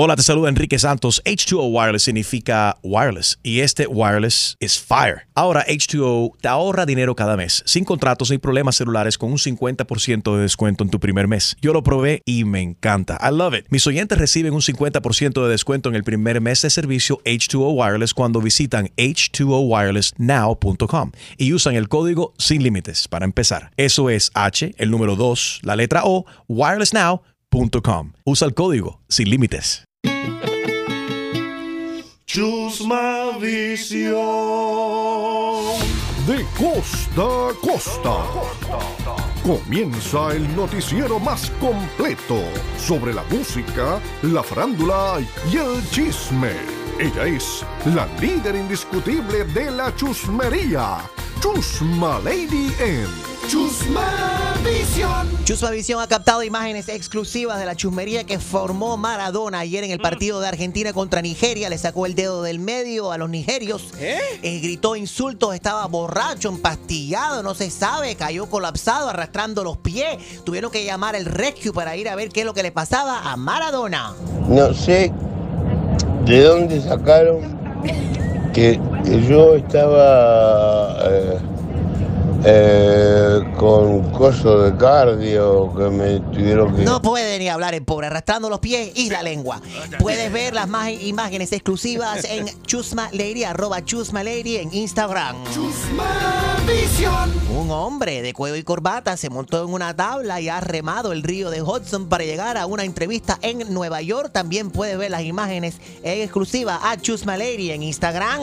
Hola, te saluda Enrique Santos. H2O Wireless significa wireless y este wireless es fire. Ahora H2O te ahorra dinero cada mes, sin contratos ni problemas celulares con un 50% de descuento en tu primer mes. Yo lo probé y me encanta. I love it. Mis oyentes reciben un 50% de descuento en el primer mes de servicio H2O Wireless cuando visitan h2owirelessnow.com y usan el código sin límites para empezar. Eso es H, el número 2, la letra O, wirelessnow.com. Usa el código sin límites. Chusma Visión. De costa a costa. Comienza el noticiero más completo sobre la música, la farándula y el chisme. Ella es la líder indiscutible de la chusmería. Chusma Lady M. Chusma Visión. Chusma Visión ha captado imágenes exclusivas de la chusmería que formó Maradona ayer en el partido de Argentina contra Nigeria. Le sacó el dedo del medio a los nigerios. Eh, gritó insultos, estaba borracho, empastillado, no se sabe, cayó colapsado, arrastrando los pies. Tuvieron que llamar el rescue para ir a ver qué es lo que le pasaba a Maradona. No sé de dónde sacaron que yo estaba eh, eh, con coso de cardio que me tuvieron que... No puede ni hablar el pobre, arrastrando los pies y la lengua. Puedes ver las ma- imágenes exclusivas en Chusma Lady, arroba Chusma Lady en Instagram. Un hombre de cuello y corbata se montó en una tabla y ha remado el río de Hudson para llegar a una entrevista en Nueva York. También puedes ver las imágenes en exclusiva a Chusma Lady en Instagram.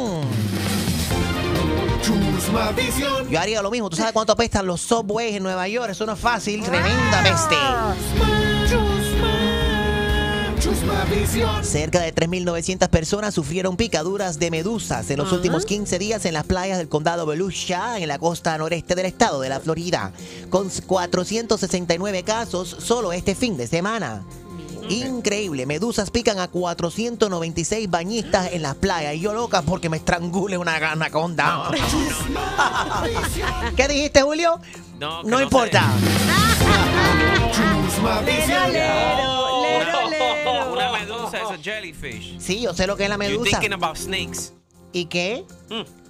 Chusma Visión. Yo haría lo mismo. ¿Tú sabes cuánto apestan los subways en Nueva York? Eso no es fácil. Tremenda peste. Cerca de 3.900 personas sufrieron picaduras de medusas en los últimos 15 días en las playas del condado Volusia, en la costa noreste del estado de la Florida, con 469 casos solo este fin de semana. Increíble, medusas pican a 496 bañistas en las playas y yo loca porque me estrangule una anaconda. ¿Qué dijiste, Julio? No, que No no importa. Una medusa es a jellyfish. Sí, yo sé lo que es la You're medusa. thinking about snakes. ¿Y qué? Mm.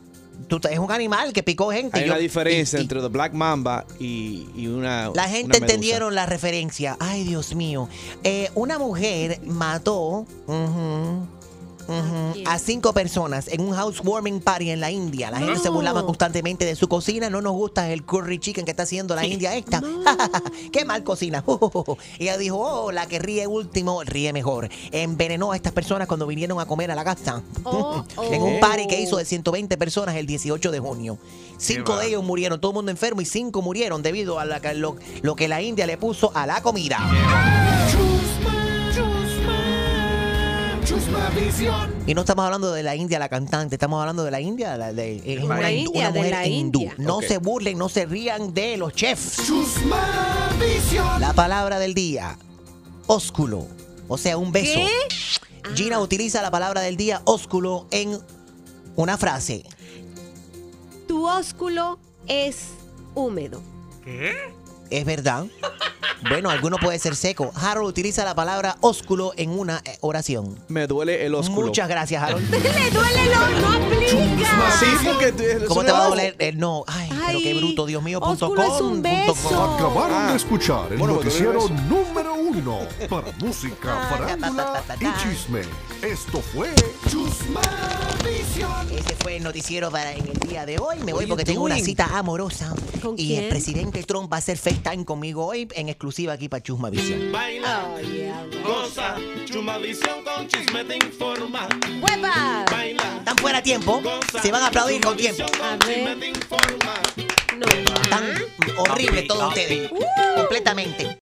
Tú, es un animal que picó gente. Hay Yo- una diferencia y- entre the black mamba y, y una. La gente entendieron la referencia. Ay, Dios mío. Eh, una mujer mató a cinco personas en un housewarming party en la India. La gente se burlaba constantemente de su cocina. No nos gusta el curry chicken que está haciendo la India esta. Qué mal cocina. Ella dijo, oh, la que ríe último ríe mejor. Envenenó a estas personas cuando vinieron a comer a la casa. Oh, en un oh. party que hizo de 120 personas el 18 de junio. Cinco de ellos murieron, todo el mundo enfermo y cinco murieron debido a la lo, lo que la India le puso a la comida. Y no estamos hablando de la India, la cantante, estamos hablando de la India, la de, es una, India, una de mujer la hindú. India. No se burlen, no se rían de los chefs. Chusma Visión. La palabra del día, ósculo, o sea, un beso. ¿Qué? Gina utiliza la palabra del día, ósculo, en una frase. Tu ósculo es húmedo. ¿Es verdad? Bueno, alguno puede ser seco. Harold utiliza la palabra ósculo en una eh, oración. Me duele el ósculo. Muchas gracias, Harold. Le duele lo, no aplica. Sí, porque ¿Cómo te va a doler? Eh, no, ay, pero Ay, qué bruto, Dios mío, punto ósculo es com, un punto com. beso. Acabaron Ah. de escuchar el Bueno, noticiero beso. número uno para música, farándula y chisme. Esto fue Chusma Visión. Ese fue el noticiero para en el día de hoy. Me voy you porque tengo una cita amorosa. ¿Con y quién? el presidente Trump va a hacer FaceTime conmigo hoy en exclusiva aquí para Chusma Visión. Baila, Oh, yeah. goza, Chusma Visión con chisme te informa. ¡Hueva! Baila, Están fuera de tiempo. goza, Se van a aplaudir con Chusma tiempo. A ver. Están horribles todos ustedes. Completamente.